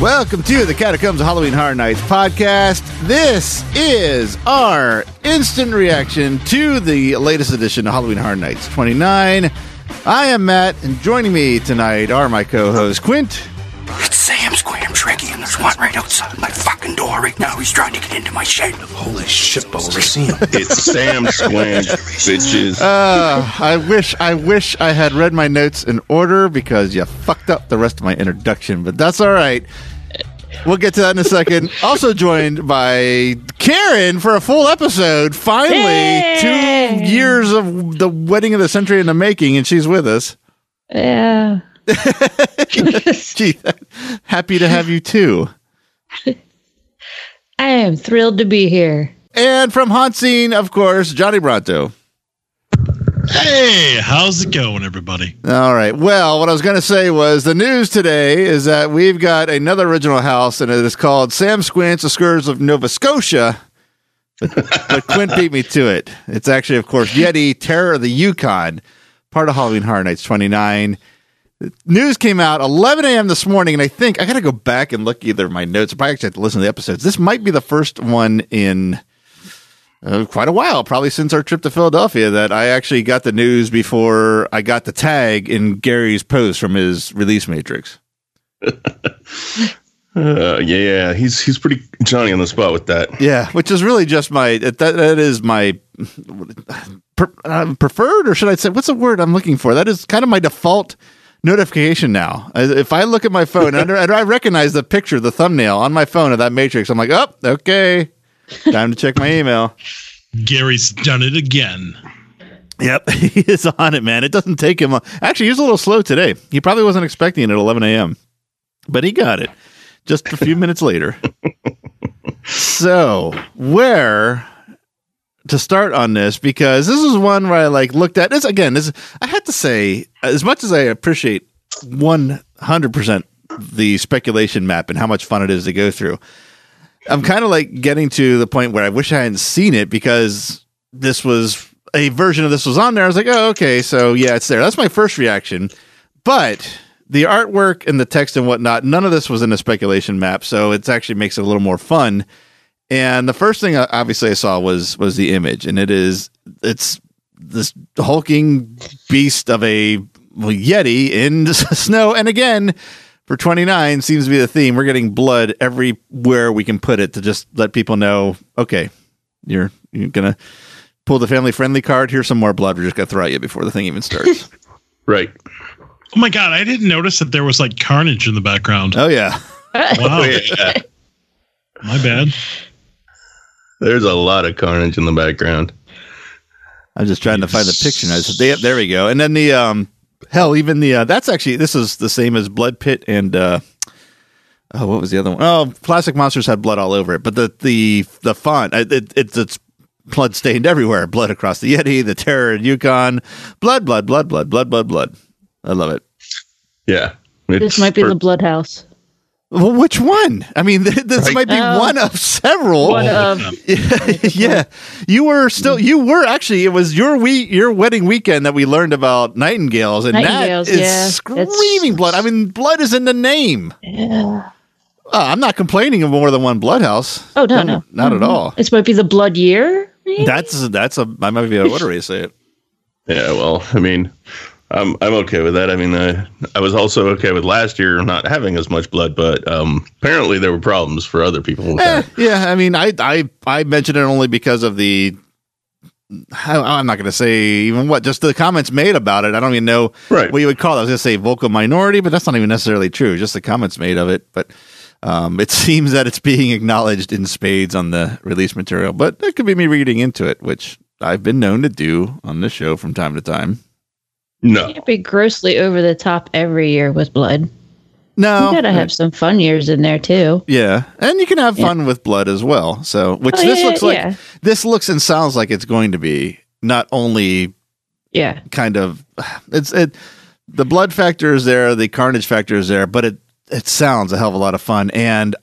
Welcome to the Catacombs of Halloween Horror Nights podcast. This is our instant reaction to the latest edition of Halloween Horror Nights 29. I am Matt, and joining me tonight are my co-hosts Quint, It's Sam Squam and there's one right outside my fucking door right now. He's trying to get into my shed. Holy shit balls, I see him. It's Sam Squam, bitches. Uh, I wish I wish I had read my notes in order because you fucked up the rest of my introduction, but that's all right. We'll get to that in a second. also joined by Karen for a full episode. Finally, two years of the wedding of the century in the making, and she's with us. Yeah. Gee, happy to have you too. I am thrilled to be here. And from Haunt Scene, of course, Johnny Bronto. Hey, how's it going, everybody? All right. Well, what I was going to say was the news today is that we've got another original house, and it is called Sam Squints, The Scourge of Nova Scotia. But, but Quint beat me to it. It's actually, of course, Yeti, Terror of the Yukon, part of Halloween Horror Nights 29. News came out 11 a.m. this morning, and I think I got to go back and look either my notes. I probably actually have to listen to the episodes. This might be the first one in uh, quite a while, probably since our trip to Philadelphia, that I actually got the news before I got the tag in Gary's post from his release matrix. Uh, yeah, yeah, he's he's pretty Johnny on the spot with that. Yeah, which is really just my that that is my per, uh, preferred, or should I say, what's the word I'm looking for? That is kind of my default notification now. If I look at my phone and I recognize the picture, the thumbnail on my phone of that matrix, I'm like, oh, okay, time to check my email. Gary's done it again. Yep, he is on it, man. It doesn't take him. Actually, he was a little slow today. He probably wasn't expecting it at 11 a.m., but he got it just a few minutes later. So, where to start on this? Because this is one where I like looked at this again. This I had to say, as much as I appreciate 100 percent the speculation map and how much fun it is to go through. I'm kind of like getting to the point where I wish I hadn't seen it because this was a version of this was on there. I was like, oh, okay, so yeah, it's there. That's my first reaction. But the artwork and the text and whatnot, none of this was in a speculation map, so it actually makes it a little more fun. And the first thing, uh, obviously, I saw was was the image, and it is it's this hulking beast of a yeti in the snow. And again, for 29 seems to be the theme. We're getting blood everywhere we can put it to just let people know, okay, you're you're gonna pull the family friendly card. Here's some more blood. We're just gonna throw at you before the thing even starts. Right. Oh my god, I didn't notice that there was like carnage in the background. oh yeah, Wow, Oh, yeah. my bad. There's a lot of carnage in the background. I'm just trying to find the picture. now. So they, there we go. And then the um, hell, even the uh, that's actually this is the same as Blood Pit and uh, oh, what was the other one? Oh, Classic Monsters had blood all over it, but the the the font uh, it, it's it's blood stained everywhere. Blood across the Yeti, the Terror in Yukon, blood, blood, blood, blood, blood, blood, blood. I love it. Yeah. This might be per- the blood house. Well, which one? I mean, th- this Right. might be Oh. one of several. One of yeah, you were still you were actually it was your we your wedding weekend that we learned about nightingales and Nightingales, that is yeah. screaming blood. I mean, blood is in the name. yeah. Uh, I'm not complaining of more than one blood house. Oh no, no, not at all. This might be the blood year. maybe? That's that's a I might be able to say it. Yeah, well, I mean, I'm I'm okay with that. I mean, uh, I was also okay with last year not having as much blood, but um, apparently there were problems for other people with Eh, that. yeah, I mean, I I I mentioned it only because of the I- I'm not going to say even what, just the comments made about it. I don't even know Right. what you would call it. I was going to say vocal minority, but that's not even necessarily true. Just the comments made of it. But um, it seems that it's being acknowledged in spades on the release material. But that could be me reading into it, which I've been known to do on this show from time to time. No. You Can't be grossly over the top every year with blood. No, You gotta have some fun years in there too. Yeah, and you can have fun with blood as well. So, which Oh, this yeah, looks like, yeah. this looks and sounds like it's going to be not only Yeah. kind of it's it the blood factor is there, the carnage factor is there, but it it sounds a hell of a lot of fun. And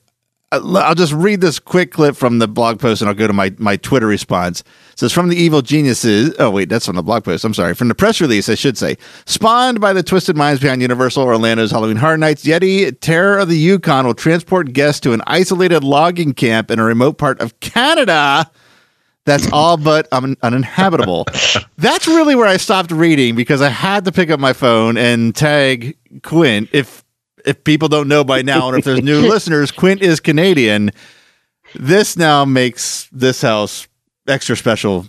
Uh, I'll I'll just read this quick clip from the blog post, and I'll go to my my Twitter response. It says from the evil geniuses. Oh wait, that's from the blog post. I'm sorry, from the press release, I should say. Spawned by the twisted minds behind Universal Orlando's Halloween Horror Nights, Yeti Terror of the Yukon will transport guests to an isolated logging camp in a remote part of Canada that's all but un- uninhabitable. That's really where I stopped reading because I had to pick up my phone and tag Quint. If if people don't know by now, and if there's new listeners, Quint is Canadian. This now makes this house extra special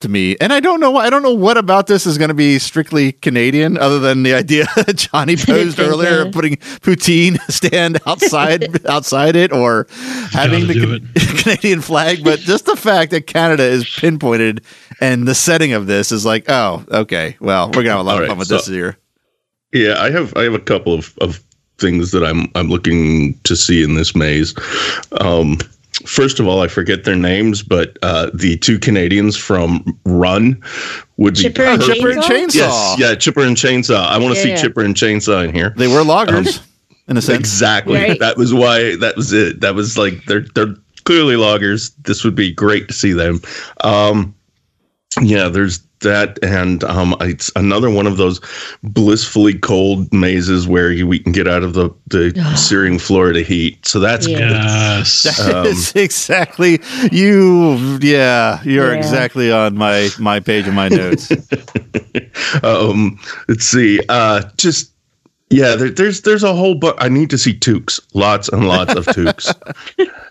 to me, and I don't know. why- I don't know what about this is going to be strictly Canadian, other than the idea that Johnny posed earlier of putting poutine stand outside outside it, or having the Gotta Ca- Canadian flag. But just the fact that Canada is pinpointed and the setting of this is like, oh, okay, well, we're gonna have a lot All of right, fun with so- this year. Yeah, I have I have a couple of, of things that I'm I'm looking to see in this maze. Um, first of all, I forget their names, but uh, the two Canadians from Run would be Chipper and perfect. Chipper and Chainsaw? Chainsaw. Yes, yeah, Chipper and Chainsaw. I want to Yeah. see Chipper and Chainsaw in here. They were loggers in a sense. Exactly. Right. That was why. That was it. That was like they're they're clearly loggers. This would be great to see them. Um, yeah, there's that, and um, it's another one of those blissfully cold mazes where you, we can get out of the the searing Florida heat. So that's Yeah. good. Yes. Um, It's exactly you. Yeah, you're Yeah. exactly on my my page of my notes. um, let's see. Uh, just yeah, there, there's there's a whole but I need to see toques, lots and lots of toques.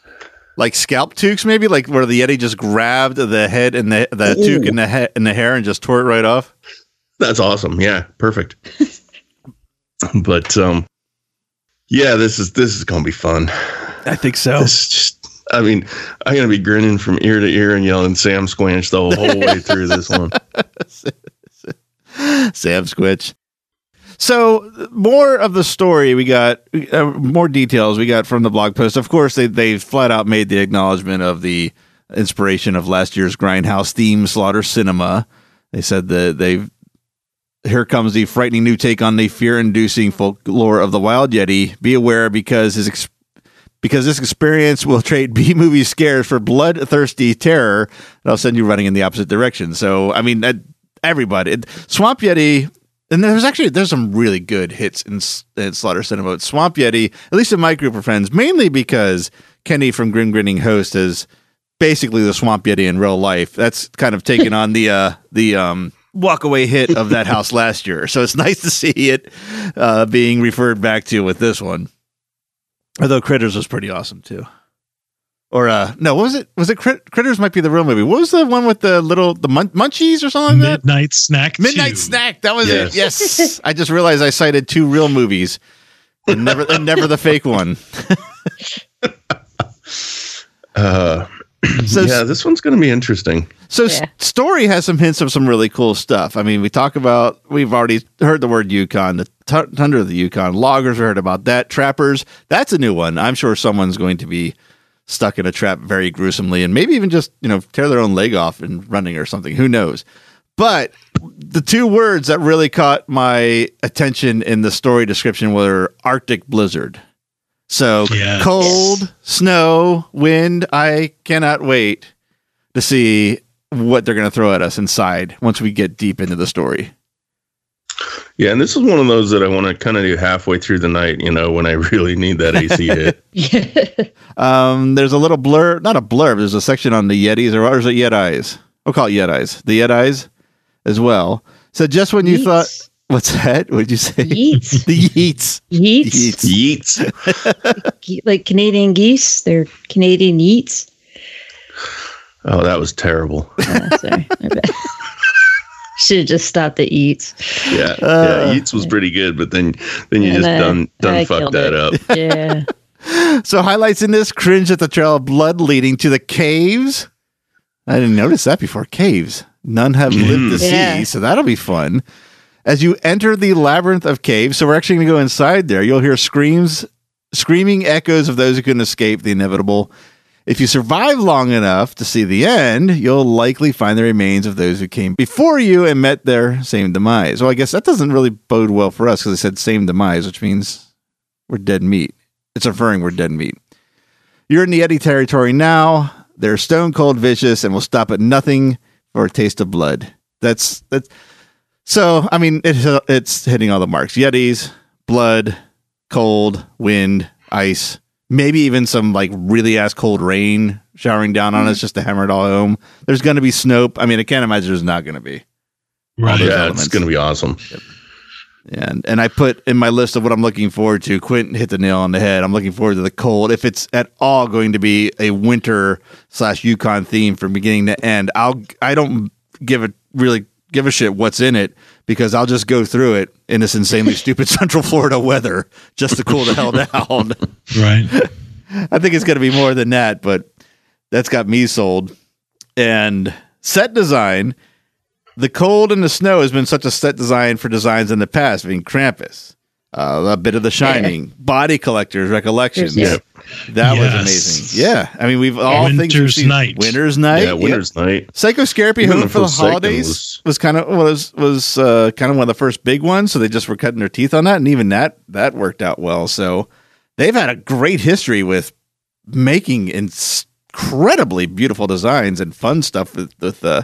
like scalp toques, maybe like where the Yeti just grabbed the head and the the Ooh. toque in the head and the hair and just tore it right off. That's awesome. Yeah, perfect. but um yeah, this is this is gonna be fun. I think so. This is just I mean, I'm gonna be grinning from ear to ear and yelling Sam Squinch" the whole way through this one. Sam Squitch. So more of the story we got, uh, more details we got from the blog post. Of course, they they flat out made the acknowledgement of the inspiration of last year's Grindhouse theme, Slaughter Cinema. They said that they've here comes the frightening new take on the fear-inducing folklore of the wild yeti. Be aware because his ex- because this experience will trade B movie scares for bloodthirsty terror. That'll send you running in the opposite direction. So, I mean, that, everybody, it- Swamp Yeti, and there's actually there's some really good hits in, in Slaughter Cinema. Swamp Yeti, at least in my group of friends, mainly because Kenny from Grin Grinning Host is basically the Swamp Yeti in real life. That's kind of taken on the uh, the um, walk away hit of that house last year. So it's nice to see it uh, being referred back to with this one. Although Critters was pretty awesome too. Or uh no, what was it? Was it Crit- Critters? Might be the real movie. What was the one with the little the mun- munchies or something like that? Midnight snack. Midnight 2. Snack. That was Yes. it. Yes. I just realized I cited two real movies, and never and never the fake one. Uh So yeah, this one's gonna be interesting. So s- Yeah. story has some hints of some really cool stuff. I mean, we talk about we've already heard the word Yukon, the t- tundra of the Yukon. Loggers, we heard about that. Trappers, that's a new one. I'm sure someone's going to be stuck in a trap very gruesomely, and maybe even just you know tear their own leg off and running or something. Who knows? But the two words that really caught my attention in the story description were Arctic blizzard. So Yes. cold, snow, wind. I cannot wait to see what they're going to throw at us inside once we get deep into the story. Yeah, and this is one of those that I want to kind of do halfway through the night, you know, when I really need that AC hit. Yeah. Um, there's a little blur, not a blurb. There's a section on the Yetis, or, or is it Yetis? We'll call it Yetis. The Yetis as well. So just when you Yeets. thought, what's that? What did you say? Yeets. the Yeets. Yeets. Yeets. Ge- Like Canadian geese. They're Canadian yeets. Oh, that was terrible. Oh, sorry. Should have just stopped at eats. Yeah, Uh, yeah. Eats was pretty good, but then then you just I- done done I fucked that it. up. Yeah. So highlights in this cringe at the trail of blood leading to the caves. I didn't notice that before. Caves. None have lived to Yeah. see, so that'll be fun. As you enter the labyrinth of caves, so we're actually going to go inside there. You'll hear screams, screaming echoes of those who couldn't escape the inevitable. If you survive long enough to see the end, you'll likely find the remains of those who came before you and met their same demise. Well, I guess that doesn't really bode well for us because I said same demise, which means we're dead meat. It's inferring we're dead meat. You're in the Yeti territory now. They're stone cold vicious and will stop at nothing for a taste of blood. That's that's so. I mean, it, it's hitting all the marks: Yetis, blood, cold, wind, ice, maybe even some like really ass cold rain showering down on us mm-hmm. just to hammer it all home. There's going to be snow. I mean, I can't imagine there's not going to be. Right. yeah, elements. it's gonna be awesome. And and I put in my list of what I'm looking forward to. Quentin hit the nail on the head. I'm looking forward to the cold. If it's at all going to be a winter slash Yukon theme from beginning to end, I'll I don't give a really give a shit what's in it because I'll just go through it in this insanely stupid Central Florida weather just to cool the hell down. Right. I think it's going to be more than that, but that's got me sold. And set design, the cold and the snow has been such a set design for designs in the past. I mean, Krampus, uh, a bit of The Shining, Body Collectors, Recollections. Yeah. That was amazing. Yeah, I mean, we've all things we've Winter's seen. Night. Winter's Night. Yeah, Winter's Night. Psychoscareapy Even Home for the holidays was- was, kind of was was uh, kind of one of the first big ones. So they just were cutting their teeth on that, and even that that worked out well. So they've had a great history with making incredibly beautiful designs and fun stuff with with uh,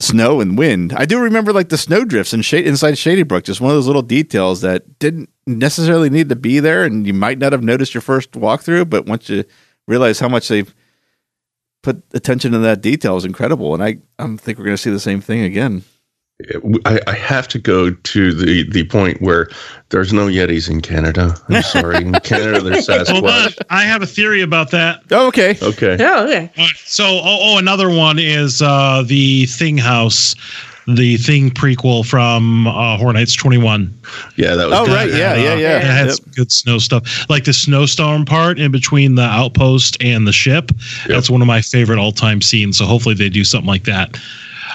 snow and wind. I do remember like the snow drifts and shade inside Shady Brook, just one of those little details that didn't necessarily need to be there, and you might not have noticed your first walkthrough, but once you realize how much they've put attention to that detail is incredible, and I I think we're going to see the same thing again. I, I have to go to the the point where there's no Yetis in Canada. I'm sorry, in Canada there's Hold on. Sasquatch. I have a theory about that. Oh, okay. Okay, Oh, okay. All right, So, oh, oh, another one is uh, the Thing House, the Thing prequel from uh, Horror Nights 21. yeah, that was. Oh, good. right. Yeah, yeah, yeah. It had Yep. some good snow stuff, like the snowstorm part in between the outpost and the ship. That's one of my favorite all time scenes. So hopefully they do something like that.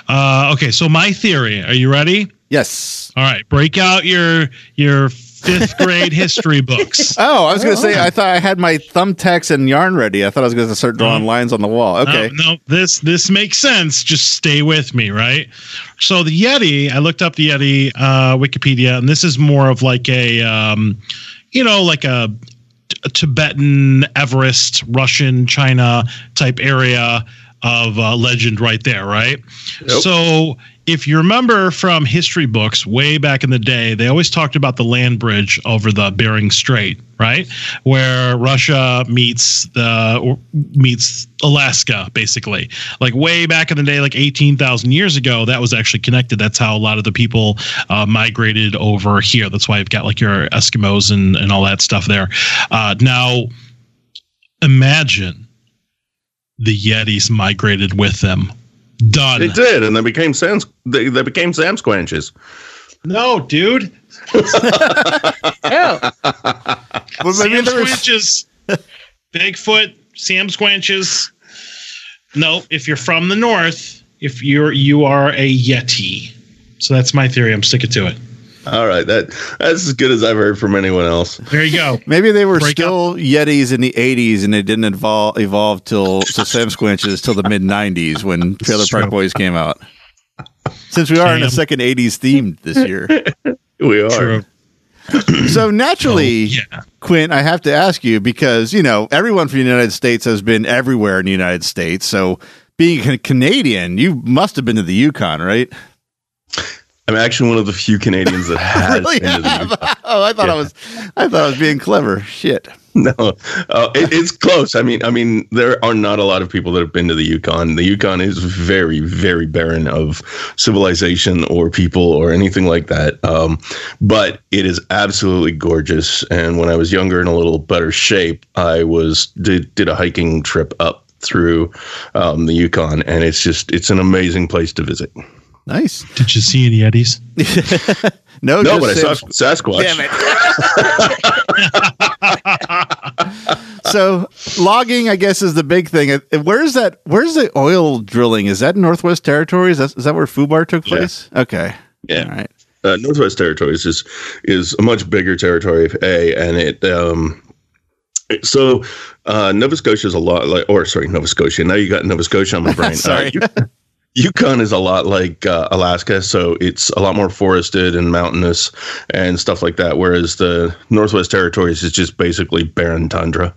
Uh, okay, so my theory. Are you ready? Yes. All right, break out your your fifth grade history books. Oh, I was going to say I thought I had my thumbtacks and yarn ready. I thought I was going to start drawing lines on the wall. Okay. No, no, this this makes sense. Just stay with me, right? So the Yeti, I looked up the Yeti uh, Wikipedia, and this is more of like a, um, you know, like a, a Tibetan, Everest, Russian, China type area of uh, legend, right there, right? So if you remember from history books way back in the day, they always talked about the land bridge over the Bering Strait, right, where Russia meets the meets Alaska, basically. Like way back in the day, like eighteen thousand years ago, that was actually connected. That's how a lot of the people uh, migrated over here. That's why you've got like your Eskimos and and all that stuff there. Uh, now, imagine the Yetis migrated with them. Done. They did, and they became Sans. They, they became Sam Squanches. No, dude. Well, Sam Squanches. Bigfoot, Sam Squanches. No, if you're from the north, if you're you are a Yeti. So that's my theory. I'm sticking to it. All right, that that's as good as I've heard from anyone else. There you go. Maybe they were Break still Yetis in the 80s and they didn't evolve, evolve till to Sam Squinches till the mid 90s when Trailer Park. Boys came out. Since we are in a second 80s theme this year. We are. True. So naturally, Oh, yeah. Quint, I have to ask you because, you know, everyone from the United States has been everywhere in the United States. So being a Canadian, you must have been to the Yukon, right? I'm actually one of the few Canadians that has Really been to the? Yukon. Oh, I thought I was I thought I was being clever. Shit. No, uh, it, it's close. I mean, I mean, there are not a lot of people that have been to the Yukon. The Yukon is very, very barren of civilization or people or anything like that. Um, but it is absolutely gorgeous. And when I was younger and a little better shape, I was did did a hiking trip up through um, the Yukon, and it's just it's an amazing place to visit. Nice. Did you see any Yetis? No, No, just but I saw Sasquatch. Damn it. so logging, I guess, is the big thing. Uh, Where's that? Where's the oil drilling? Is that Northwest Territories? Is that, is that where Fubar took Yeah. place? Okay. Yeah. All right. uh, Northwest Territories is is a much bigger territory, of a and it um. So, uh, Nova Scotia is a lot like, or sorry, Nova Scotia. Now you got Nova Scotia on my brain. Sorry. Uh, Yukon is a lot like uh, Alaska, so it's a lot more forested and mountainous and stuff like that. Whereas the Northwest Territories is just basically barren tundra.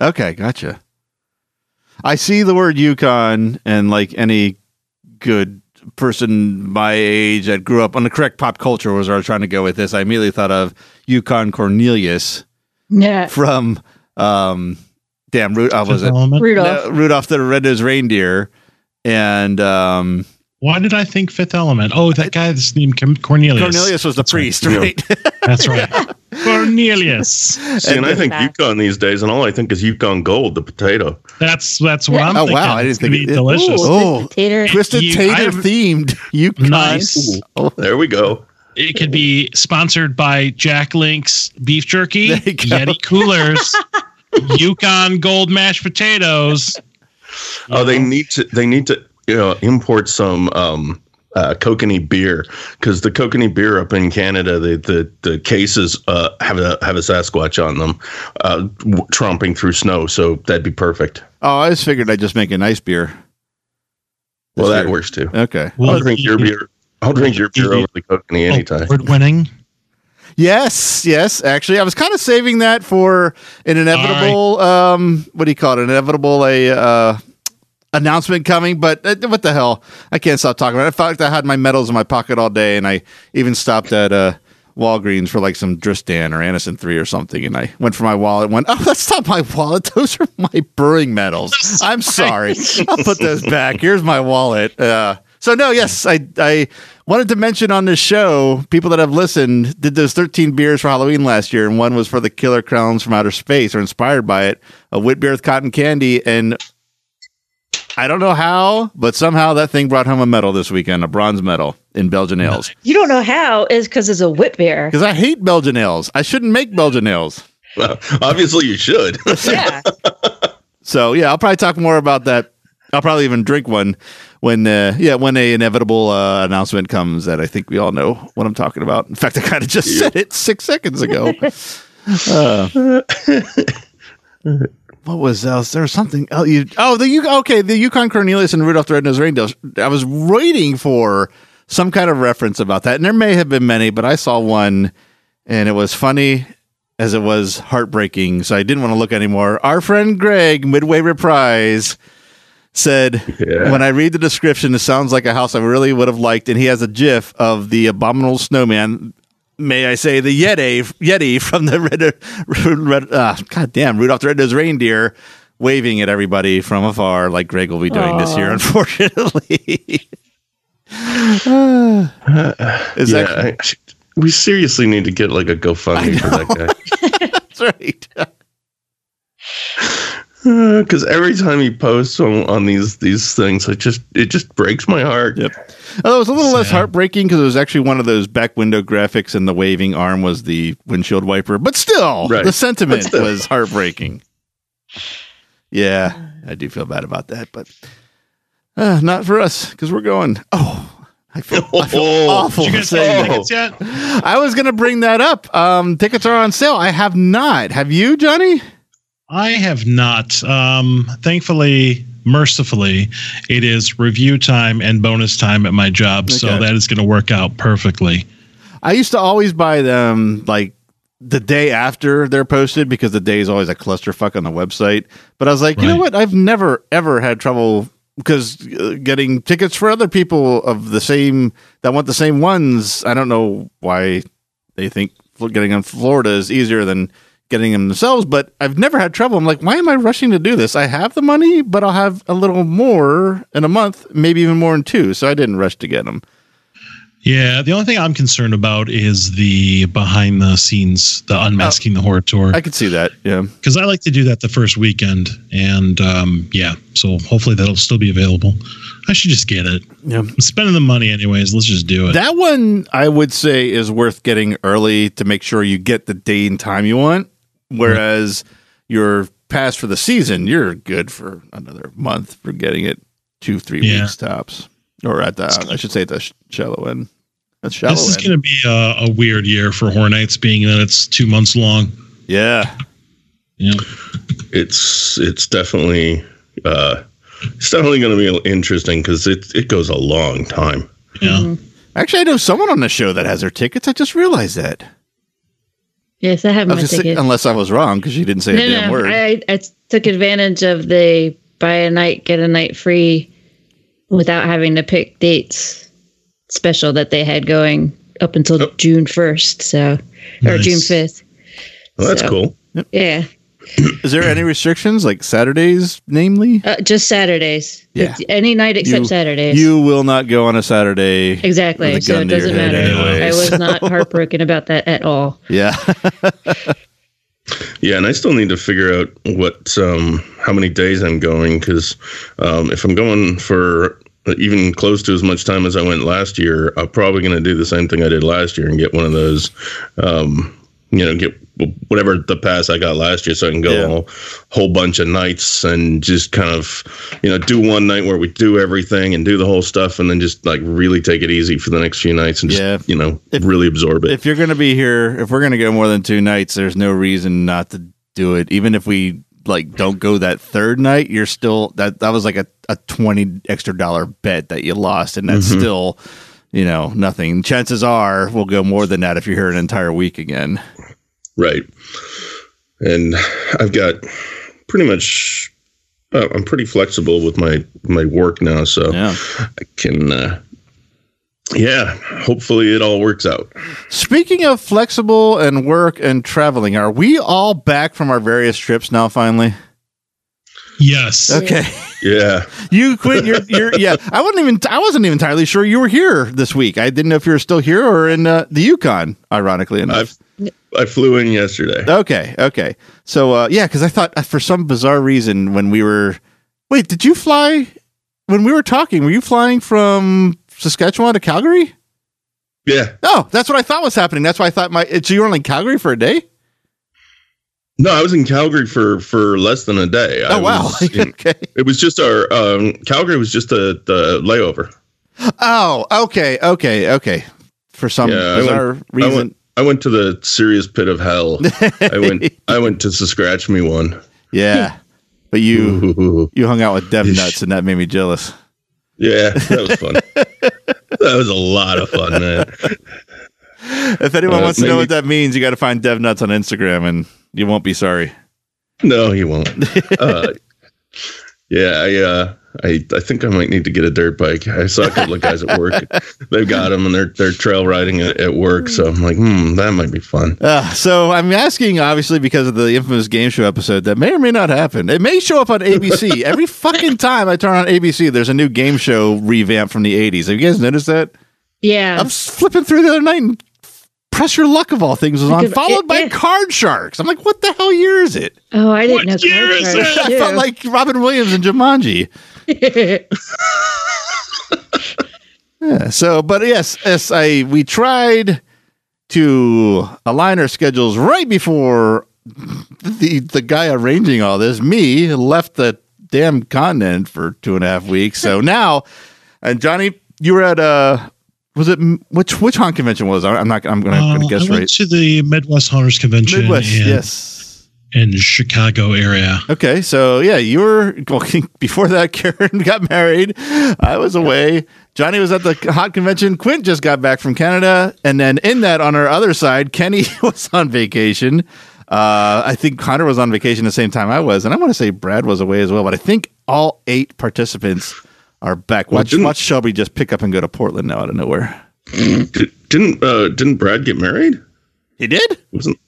Okay, gotcha. I see the word Yukon, and like any good person my age that grew up on the correct pop culture was where I was trying to go with this. I immediately thought of Yukon Cornelius Yeah. from um, damn, Ru- uh, was it Element? Rudolph. No, Rudolph the Red-Nosed Reindeer, and um, Why did I think Fifth Element? Oh, that guy that's named Cornelius. Cornelius was the That's right. priest, Yeah. right? That's right. Cornelius. See, and I think Yukon these days, and all I think is Yukon Gold, the potato. That's that's what I'm Oh, thinking. wow, I didn't It's gonna think be it- delicious. Ooh, Oh. twisted tater. Twisted You- Tater have- themed Yukon. Nice. Oh, There we go. It could be sponsored by Jack Link's beef jerky, There. Yeti coolers, Yukon Gold mashed potatoes. Oh, they need to. They need to you know, import some um, uh, kokanee beer because the kokanee beer up in Canada, the the, the cases uh, have a have a Sasquatch on them, uh, w- tromping through snow. So that'd be perfect. Oh, I just figured I'd just make a nice beer. Well, This that year. works too. Okay. Well, I'll drink your beer. I'll drink your beer over the kokanee anytime. Award winning. Yes, yes. Actually, I was kind of saving that for an inevitable. Um, what do you call it? An inevitable a uh, announcement coming. But uh, what the hell? I can't stop talking about it. I felt like I had my medals in my pocket all day, and I even stopped at uh, Walgreens for like some Dristan or Anacin three or something, and I went for my wallet. Went, oh, that's not my wallet. Those are my brewing medals. I'm sorry. I'll put those back. Here's my wallet. Uh, so no, yes, I I wanted to mention on this show, people that have listened did those 13 beers for Halloween last year, and one was for the Killer Klowns from Outer Space, or inspired by it, a wit beer with cotton candy, and I don't know how, but somehow that thing brought home a medal this weekend, a bronze medal in Belgian ales. You don't know how is because it's a wit beer. Because I hate Belgian ales. I shouldn't make Belgian ales. Well, obviously, you should. Yeah. So yeah, I'll probably talk more about that. I'll probably even drink one when uh, yeah when a inevitable uh, announcement comes that I think we all know what I'm talking about. In fact, I kind of just said it six seconds ago. Uh, what was else? There was something. Oh, you. Oh, the you. Okay, the Yukon Cornelius and Rudolph the Red-Nosed Reindeer. I was waiting for some kind of reference about that, and there may have been many, but I saw one, and it was funny as it was heartbreaking. So I didn't want to look anymore. Our friend Greg, Midway Reprise, said, Yeah. "When I read the description, it sounds like a house I really would have liked." And he has a GIF of the abominable snowman. May I say the Yeti, Yeti from the red, red uh, God damn, Rudolph the Red-Nosed Reindeer, waving at everybody from afar, like Greg will be doing this year, unfortunately. Is yeah, that I- we seriously need to get like a GoFundMe for that guy. that's right? Because every time he posts on, on these these things, it just it just breaks my heart. Yep. Although it was a little less heartbreaking because it was actually one of those back window graphics, and the waving arm was the windshield wiper. But still, Right. the sentiment still. was heartbreaking. Yeah, I do feel bad about that, but uh, not for us because we're going. Oh, I feel, I feel Oh. awful Did you for guys saying tickets yet? I was going to bring that up. Um, tickets are on sale. I have not. Have you, Johnny? I have not. Um, thankfully, mercifully, it is review time and bonus time at my job, so that is going to work out perfectly. I used to always buy them like the day after they're posted because the day is always a clusterfuck on the website. But I was like, you know what? I've never ever had trouble because uh, getting tickets for other people of the same that want the same ones. I don't know why they think getting in Florida is easier than getting them themselves. But I've never had trouble. I'm like, why am I rushing to do this? I have the money, but I'll have a little more in a month, maybe even more in two. So I didn't rush to get them. Yeah, the only thing I'm concerned about is the behind the scenes, the unmasking the horror tour, I could see that. Yeah. because I like to do that the first weekend, and um, yeah, so hopefully that'll still be available. I should just get it. Yeah. I'm spending the money anyways. Let's just do it. That one I would say is worth getting early to make sure you get the date and time you want. Whereas your pass for the season, you're good for another month for getting it two, three Yeah. weeks tops. Or at the, I should say at the shallow end. That's shallow this is going to be a, a weird year for Horror Nights, being that it's two months long. yeah. Yeah. It's it's definitely uh, it's definitely going to be interesting because it it goes a long time. Yeah. Actually, I know someone on the show that has their tickets. I just realized that. Yes, I have I my ticket. saying- unless I was wrong because you didn't say a no, damn no, word. I, I took advantage of the buy a night get a night free without having to pick dates special that they had going up until Oh. June first, so or Nice. June fifth. Well, that's So- cool. Yeah, Is there any restrictions like Saturdays, namely? uh, just Saturdays. Yeah. It's any night except You- Saturdays. You will not go on a Saturday. exactly. with a So it to doesn't matter. anyway, I was so- not heartbroken about that at all. Yeah. Yeah, and I still need to figure out what um, how many days I'm going because um, if I'm going for even close to as much time as I went last year, I'm probably going to do the same thing I did last year and get one of those, um, you know, get whatever the pass I got last year, so I can go Yeah. a whole, bunch of nights and just kind of, you know, do one night where we do everything and do the whole stuff, and then just like really take it easy for the next few nights and just Yeah. you know If- really absorb it. if you're going to be here, if we're going to go more than two nights, there's no reason not to do it. Even if we like don't go that third night, you're still that that was like a, a 20 extra dollar bet that you lost and that's mm-hmm. still, you know, nothing. Chances are we'll go more than that if you're here an entire week again. Right. And I've got pretty much uh, I'm pretty flexible with my my work now, so Yeah. I can uh yeah, hopefully it all works out. Speaking of flexible and work and traveling, are we all back from our various trips now finally? Yes. Okay. Yeah. You quit your your yeah. I wasn't even I wasn't even entirely sure you were here this week. I didn't know if you were still here or in uh, the Yukon. Ironically enough. I've I flew in yesterday. okay, okay. So uh, yeah, because I thought uh, for some bizarre reason when we were wait, did you fly when we were talking? Were you flying from Saskatchewan to Calgary? Yeah. Oh, that's what I thought was happening. That's why I thought my so you were only in Calgary for a day. No, I was in Calgary for for less than a day. I Oh wow. in- okay. it was just our um Calgary was just the the layover. Oh, okay, okay, okay. For some Yeah, I bizarre went- I reason. I went to the serious pit of hell. I went I went to scratch me one. yeah. But you Ooh. you hung out with Dev Nuts and that made me jealous. Yeah, that was fun. that was a lot of fun, man. If anyone Uh, wants to know what that means, you got to find Dev Nuts on Instagram, and you won't be sorry. No, he won't. Uh, yeah, I, uh, I, I think I might need to get a dirt bike. I saw a couple of guys at work. They've got them, and they're they're trail riding at, at work. So I'm like, hmm, that might be fun. Uh, so I'm asking, obviously, because of the infamous game show episode that may or may not happen. It may show up on ABC every fucking time I turn on ABC. There's a new game show revamp from the '80s. Have you guys noticed that? Yeah. I'm flipping through the other night and Press Your Luck of all things was on, followed it- by it- Card Sharks. I'm like, what the hell year is it? oh, I didn't What know. year Card is it? I felt like Robin Williams and Jumanji. Yeah, so, but yes, yes, I we tried to align our schedules right before the the guy arranging all this, me, left the damn continent for two and a half weeks. So now, and Johnny, you were at uh was it which which haunt convention was? it? I'm not. I'm gonna, Uh, gonna guess I went right. to the Midwest Haunters Convention Midwest, in, yes. in Chicago area. Okay, so yeah, you were well, before that. Karen got married. I was away. Johnny was at the hot convention. Quint just got back from Canada, and then in that, on our other side, Kenny was on vacation. Uh, I think Hunter was on vacation the same time I was, and I want to say Brad was away as well. But I think all eight participants are back. Watch, didn't- watch Shelby just pick up and go to Portland now out of nowhere. Did, didn't uh, didn't Brad get married? He did. Wasn't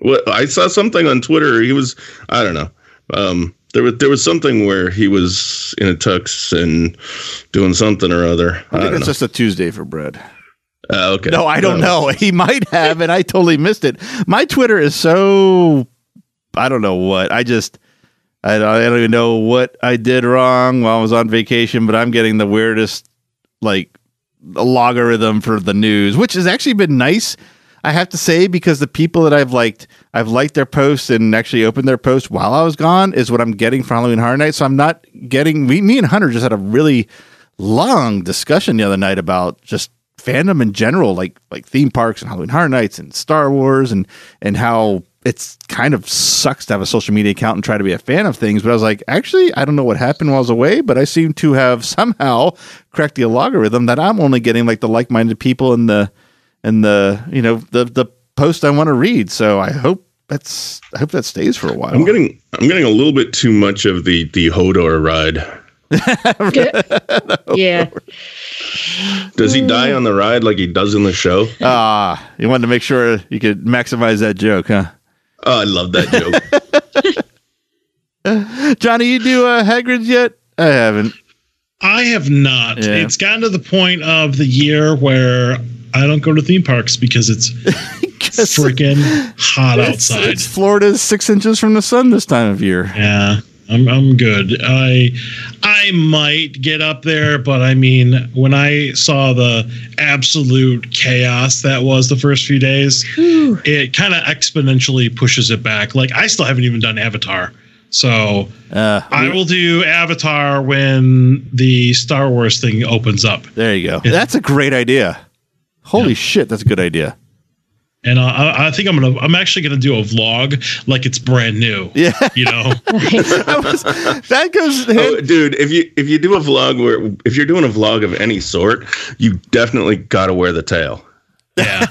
what I saw something on Twitter. He was I don't know. Um, there was there was something where he was in a tux and doing something or other. I I, think it's just a Tuesday for Brad. Uh, okay. No, I don't No. know. He might have, and I totally missed it. My Twitter is so I don't know what. I just I don't, I don't even know what I did wrong while I was on vacation, but I'm getting the weirdest like logarithm for the news, which has actually been nice. I have to say because the people that I've liked, I've liked their posts and actually opened their posts while I was gone is what I'm getting for Halloween Horror Night. So I'm not getting. Me and Hunter just had a really long discussion the other night about just fandom in general, like like theme parks and Halloween Horror Nights and Star Wars and and how it's kind of sucks to have a social media account and try to be a fan of things. But I was like, actually, I don't know what happened while I was away, but I seem to have somehow cracked the algorithm that I'm only getting like the like minded people and the and the you know the the post I want to read. So I hope that's I hope that stays for a while. I'm getting I'm getting a little bit too much of the the Hodor ride. yeah. Does he die on the ride like he does in the show? Ah, you wanted to make sure you could maximize that joke, huh? Oh, I love that joke. Johnny, you do uh, Hagrid's yet? I haven't. I have not. Yeah. It's gotten to the point of the year where I don't go to theme parks because it's freaking hot It's, outside. it's Florida's six inches from the sun this time of year. Yeah, I'm I'm good. I I might get up there, but I mean, when I saw the absolute chaos that was the first few days, it kind of exponentially pushes it back. Like I still haven't even done Avatar. So Uh, I will do Avatar when the Star Wars thing opens up. there you go. That's a great idea. Holy shit, that's a good idea. And I, I think I'm gonna. I'm actually gonna do a vlog like it's brand new. Yeah. You know. That, was- that goes. oh, dude, if you if you do a vlog where if you're doing a vlog of any sort, you definitely got to wear the tail. Yeah.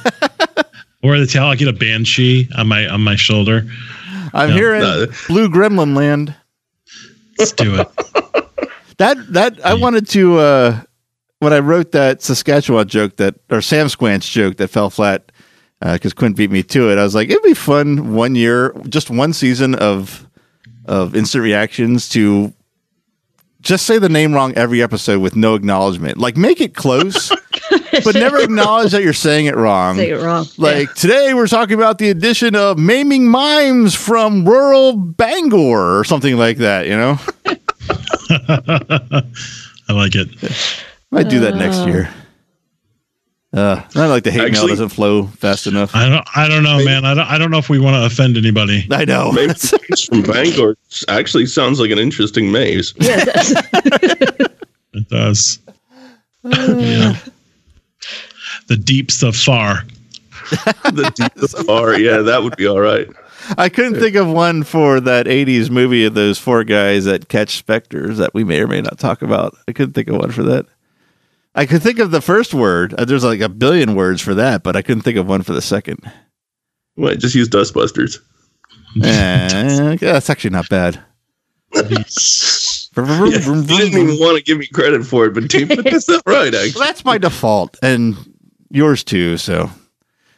or the tail. I get a banshee on my on my shoulder. I'm Yeah. here in Uh, Blue Gremlin Land. Let's do it. That that I wanted to uh when I wrote that Saskatchewan joke that or Sam Squanch joke that fell flat Uh, because Quint beat me to it. I was like, it'd be fun one year, just one season of of instant reactions to just say the name wrong every episode with no acknowledgement. Like make it close, but never acknowledge that you're saying it wrong. Say it wrong. Like today, we're talking about the addition of maiming mimes from rural Bangor or something like that. You know, I like it. might do that next oh. year. Uh, I like the hate mail doesn't flow fast enough. I don't. I don't know, man. I don't. I don't know if we want to offend anybody. I know. Maybe maze from Bangor actually sounds like an interesting maze. Yeah, that's, It does. yeah. The deep stuff far. the deep far, yeah, that would be all right. I couldn't think of one for that '80s movie of those four guys that catch specters that we may or may not talk about. I couldn't think of one for that. I could think of the first word. Uh, There's like a billion words for that, but I couldn't think of one for the second. What? Just use Dustbusters. Eh, yeah, that's actually not bad. Yeah, you didn't even want to give me credit for it, but, but that's not right. Well, that's my default, and yours too. So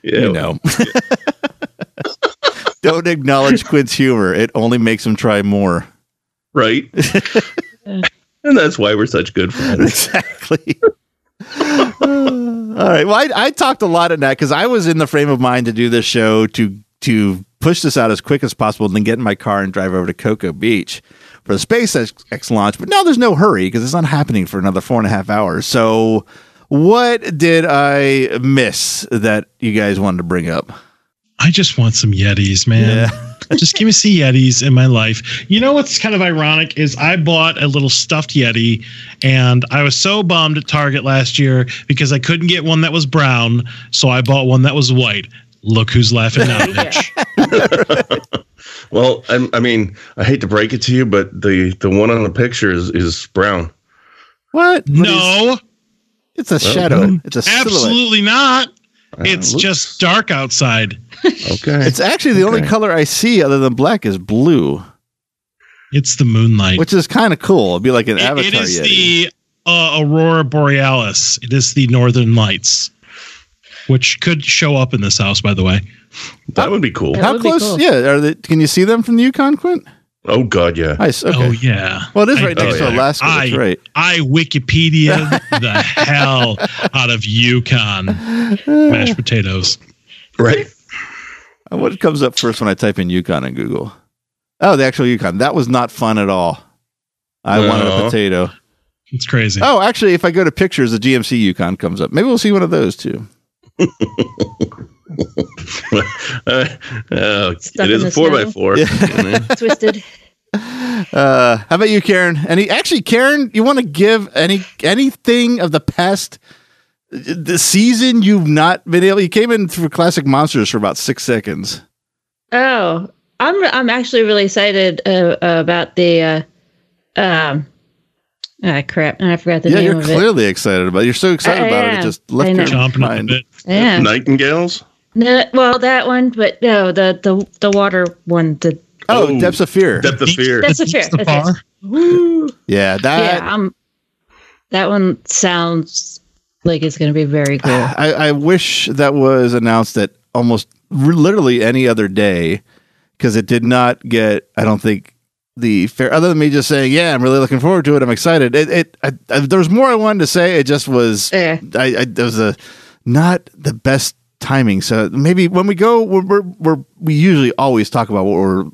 yeah. you know, don't acknowledge Quint's humor. It only makes him try more. right? and that's why we're such good friends. exactly. All right. Well, I, I talked a lot in that because I was in the frame of mind to do this show to to push this out as quick as possible, and then get in my car and drive over to Cocoa Beach for the SpaceX launch. But now there's no hurry because it's not happening for another four and a half hours. So, what did I miss that you guys wanted to bring up? I just want some Yetis, man. just give me some Yetis in my life. You know what's kind of ironic is I bought a little stuffed Yeti, and I was so bummed at Target last year because I couldn't get one that was brown, so I bought one that was white. Look who's laughing now, Mitch. Well, I, I mean, I hate to break it to you, but the the one on the picture is is brown. What? What is- No, it's a shadow. Mm-hmm. It's a silhouette. absolutely not. It's looks- just dark outside. Okay. It's actually the only color I see other than black is blue, It's the moonlight. which is kind of cool. It'd be like an It- avatar. it is Yeti. the uh, aurora borealis. It is the northern lights, which could show up in this house, by the way. that would be cool. How would be close? cool. Yeah, are they, can you see them from the Yukon, Quint? Oh God, yeah. Nice. Okay. Oh yeah. Well, it is I right next did. to Alaska. I, That's right. I Wikipedia the hell out of Yukon mashed potatoes. Right. Uh, What comes up first when I type in Yukon in Google? Oh, the actual Yukon. That was not fun at all. I wanted a potato. It's crazy. Oh, actually, if I go to pictures, the GMC Yukon comes up. Maybe we'll see one of those too. Uh, uh, it is a the four by snow. four. Twisted. Uh, how about you, Karen? Any actually, Karen, you want to give any anything of the past the season you've not been able? You came in for Classic Monsters for about six seconds. Oh, I'm I'm actually really excited uh, about the uh, um ah crap, I forgot the yeah, name you're of it. clearly excited about. it. You're so excited I about it, it just I left know. your Chomping mind. bit. Yeah. Nightingales. No, well, that one, but no, the the the water one. The Oh, Oh, Depths of Fear. Depth of fear. that's a Deeps fair. the That's far. it. Woo. yeah, that. yeah, um, that one sounds like it's going to be very cool. I, I wish that was announced at almost r- literally any other day because it did not get. I don't think the fair. Other than me just saying, "Yeah, I'm really looking forward to it. I'm excited." It. it I, I, there was more I wanted to say. It just was. Yeah. I. I there was a not the best timing. So maybe when we go, we're, we're, we're we usually always talk about what we're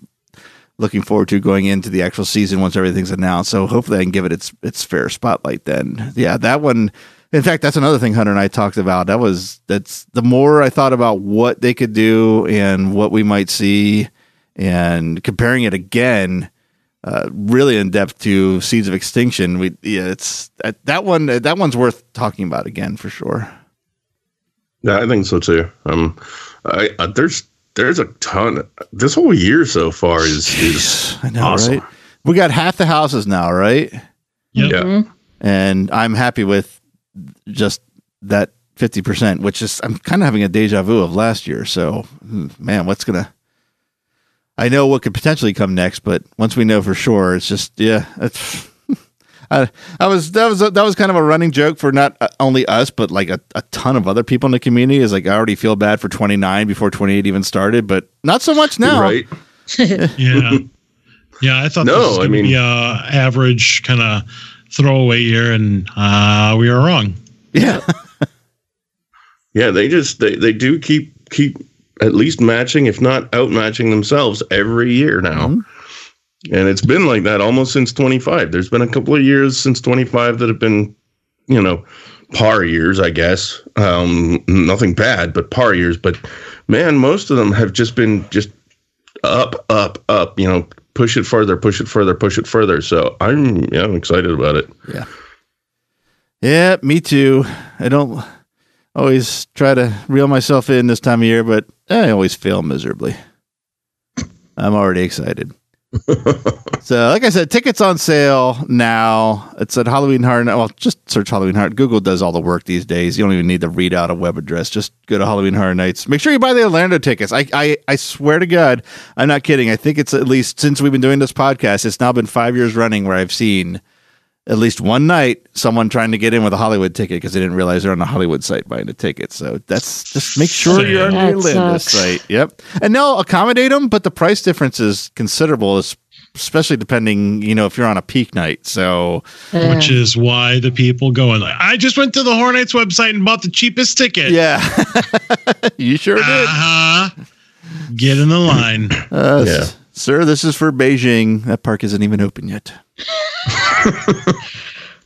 looking forward to going into the actual season once everything's announced. So hopefully I can give it its its fair spotlight then. Yeah, that one in fact that's another thing Hunter and I talked about. That was that's the more I thought about what they could do and what we might see and comparing it again uh, really in depth to Seeds of Extinction. We yeah, it's that, that one that one's worth talking about again for sure. Yeah, I think so too. Um, I, uh, there's there's a ton. This whole year so far is is I know, awesome. right? We got half the houses now, right? Yep. Yeah. and I'm happy with just that fifty percent, which is I'm kind of having a deja vu of last year. So, hmm, man, what's gonna? I know what could potentially come next, but once we know for sure, it's just yeah. It's, I, I was that was that was kind of a running joke for not uh, only us, but like a, a ton of other people in the community. Is like I already feel bad for 29 before 28 even started, but not so much now. Right. Yeah. Yeah, I thought No, this was I going to mean- be a average kind of throwaway year, and uh, we were wrong. Yeah, Yeah, they just they, they do keep keep at least matching, if not outmatching themselves every year now. And it's been like that almost since 25. There's been a couple of years since 25 that have been, you know, par years, I guess. Um, nothing bad, but par years. But man, most of them have just been just up, up, up. You know, push it further, push it further, push it further. So I'm yeah, I'm excited about it. Yeah, Yeah, me too. I don't always try to reel myself in this time of year, but I always fail miserably. I'm already excited. So, like I said, tickets on sale now. It's at Halloween. Night- Well, just search Halloween Horror. Google does all the work these days. You don't even need to read out a web address. Just go to Halloween Horror Nights. Make sure you buy the Orlando tickets. I, I, I swear to God, I'm not kidding. I think it's at least since we've been doing this podcast, it's now been five years running where I've seen at least one night someone trying to get in with a Hollywood ticket because they didn't realize they're on the Hollywood site buying a ticket. So that's just make sure you're on the That Orlando sucks. site. Yep, and they'll accommodate them, but the price difference is considerable, especially depending, you know, if you're on a peak night. So Uh, which is why the people going. Like, I just went to the Hornets website and bought the cheapest ticket. yeah, you sure did, Uh-huh. Get in the line. uh, Yeah. Sir. This is for Beijing. That park isn't even open yet.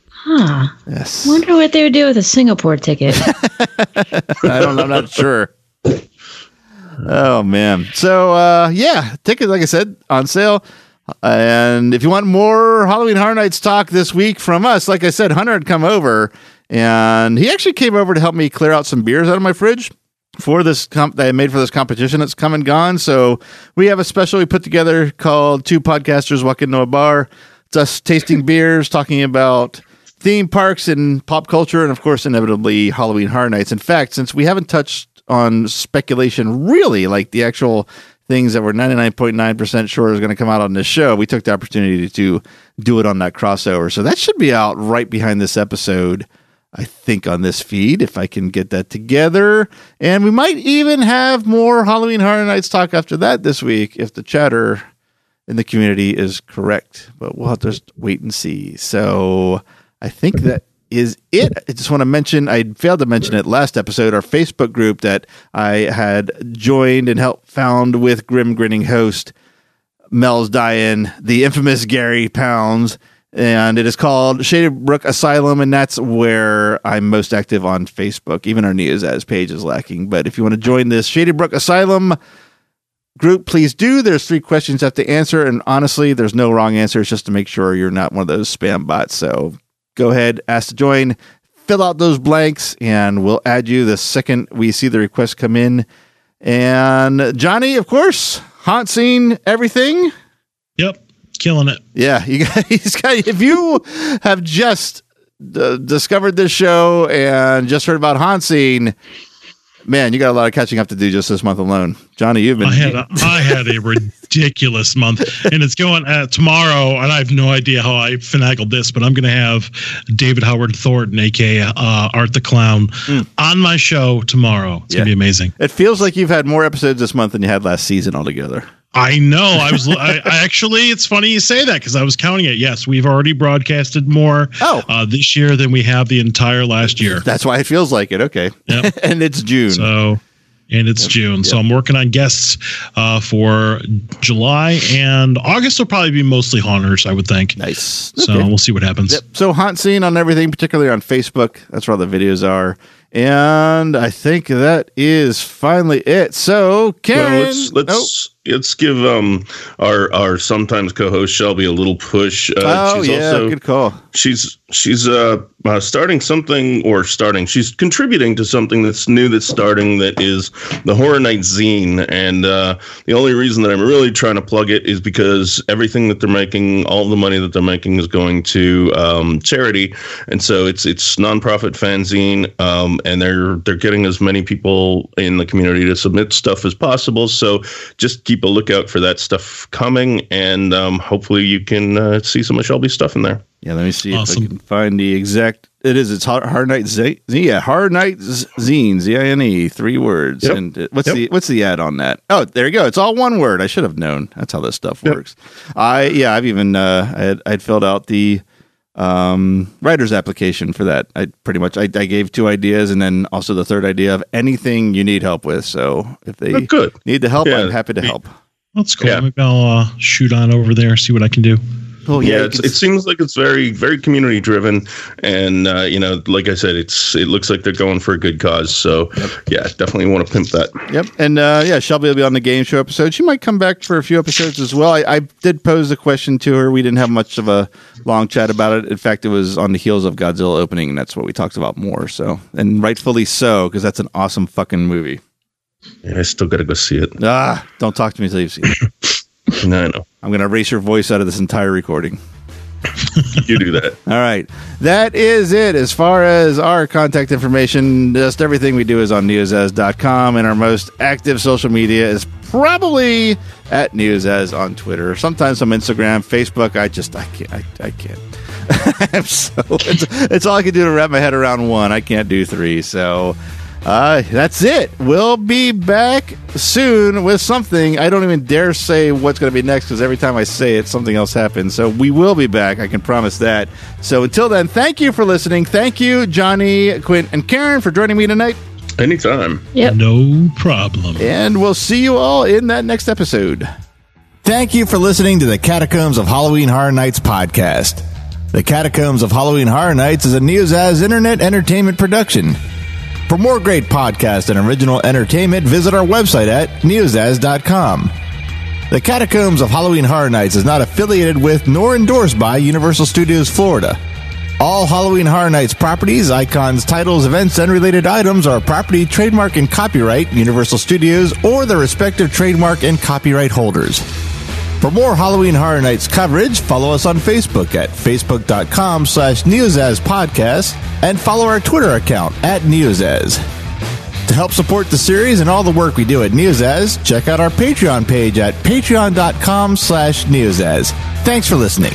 huh. Yes, Wonder what they would do with a Singapore ticket. I don't. Know, I'm not sure. Oh man. So uh, yeah, tickets like I said on sale. And if you want more Halloween Horror Nights talk this week from us, like I said, Hunter had come over and he actually came over to help me clear out some beers out of my fridge for this comp that I made for this competition that's come and gone. So we have a special we put together called Two Podcasters Walk Into a Bar. It's us tasting beers, talking about theme parks and pop culture, and of course, inevitably Halloween Horror Nights. In fact, since we haven't touched on speculation really, like the actual things that we're 99.9% sure is going to come out on this show, we took the opportunity to do it on that crossover. So that should be out right behind this episode. I think on this feed, if I can get that together. And we might even have more Halloween Horror Nights talk after that this week if the chatter in the community is correct, but we'll have to just wait and see. So I think that is it. I just want to mention, I failed to mention it last episode, our Facebook group that I had joined and helped found with Grim Grinning host Mel's Diane, the infamous Gary Pounds, and it is called Shaded Brook Asylum, and that's where I'm most active on Facebook. Even our Neozaz page is lacking, but if you want to join this Shaded Brook Asylum group, please do. There's three questions you have to answer, and honestly, there's no wrong answer. It's just to make sure you're not one of those spam bots. So go ahead, ask to join, fill out those blanks, and we'll add you the second we see the request come in. And Johnny, of course, haunt scene, everything. Yep, killing it. Yeah, you guys got. If you have just uh, discovered this show and just heard about haunt man, you got a lot of catching up to do just this month alone. Johnny, you've been. I had a, I had a ridiculous month, and it's going uh, tomorrow, and I have no idea how I finagled this, but I'm going to have David Howard Thornton, aka uh, Art the Clown, on my show tomorrow. It's. Yeah. going to be amazing. it feels like you've had more episodes this month than you had last season altogether. I know. I was. I, I actually, it's funny you say that because I was counting it. Yes, we've already broadcasted more Oh. uh, this year than we have the entire last year. That's why it feels like it. Okay, Yep. and it's June. So, and it's June. So I'm working on guests uh, for July and August will probably be mostly haunters, I would think. nice. So Okay. we'll see what happens. Yep. So haunt scene on everything, particularly on Facebook. That's where all the videos are. And I think that is finally it. So Karen, Well, let's let's let's give um our our sometimes co-host Shelby a little push. Uh, oh she's yeah, also good call. she's she's uh, uh starting something or starting she's contributing to something that's new that's starting that is the horror night zine and uh the only reason that i'm really trying to plug it is because everything that they're making all the money that they're making is going to um charity and so it's it's nonprofit fanzine um and they're they're getting as many people in the community to submit stuff as possible so just keep a lookout for that stuff coming and um hopefully you can uh, see some of shelby's stuff in there Yeah, let me see if I can find the exact. It is. It's Hard, hard Night Z. Yeah, Hard Night Z- Zine. Z I N E. Three words. Yep. And uh, what's Yep. the what's the ad on that? Oh, there you go. It's all one word. I should have known. That's how this stuff works. I yeah. I've even uh, I had I'd filled out the um writer's application for that. I pretty much I, I gave two ideas and then also the third idea of anything you need help with. So if they good. need the help, Yeah. I'm happy to help. That's cool. Yeah. Maybe I'll uh, shoot on over there, see what I can do. Oh yeah, it's, it seems like it's very very community driven and uh, you know like i said it's it looks like they're going for a good cause so yeah definitely want to pimp that Yep, and uh, yeah, Shelby will be on the game show episode. She might come back for a few episodes as well. I, I did pose a question to her. We didn't have much of a long chat about it. In fact, it was on the heels of Godzilla opening, and that's what we talked about more. So, and rightfully so, because that's an awesome fucking movie. yeah, i still gotta go see it Ah, don't talk to me until you've seen it. no i know I'm gonna erase your voice out of this entire recording. you do that All right. That is it. As far as our contact information, just everything we do is on neozaz.com, and our most active social media is probably at Neozaz on Twitter, sometimes on Instagram, Facebook. I just, I can't, I, I can't. I'm so, it's, it's all I can do to wrap my head around one. I can't do three. So, uh, that's it. We'll be back soon with something. I don't even dare say what's going to be next because every time I say it, something else happens. So we will be back. I can promise that. So until then, thank you for listening. Thank you, Johnny, Quint, and Karen for joining me tonight. anytime Yep. No problem. And we'll see you all in that next episode. Thank you for listening to the Catacombs of Halloween Horror Nights podcast. The Catacombs of Halloween Horror Nights is a Neozaz internet entertainment production. For more great podcasts and original entertainment, visit our website at neozaz.com. The Catacombs of Halloween Horror Nights is not affiliated with nor endorsed by Universal Studios Florida. All Halloween Horror Nights properties, icons, titles, events, and related items are property, trademark, and copyright Universal Studios or their respective trademark and copyright holders. For more Halloween Horror Nights coverage, follow us on Facebook at facebook.com slash Neozaz Podcast and follow our Twitter account at Neozaz. To help support the series and all the work we do at Neozaz, check out our Patreon page at patreon.com slash Neozaz. Thanks for listening.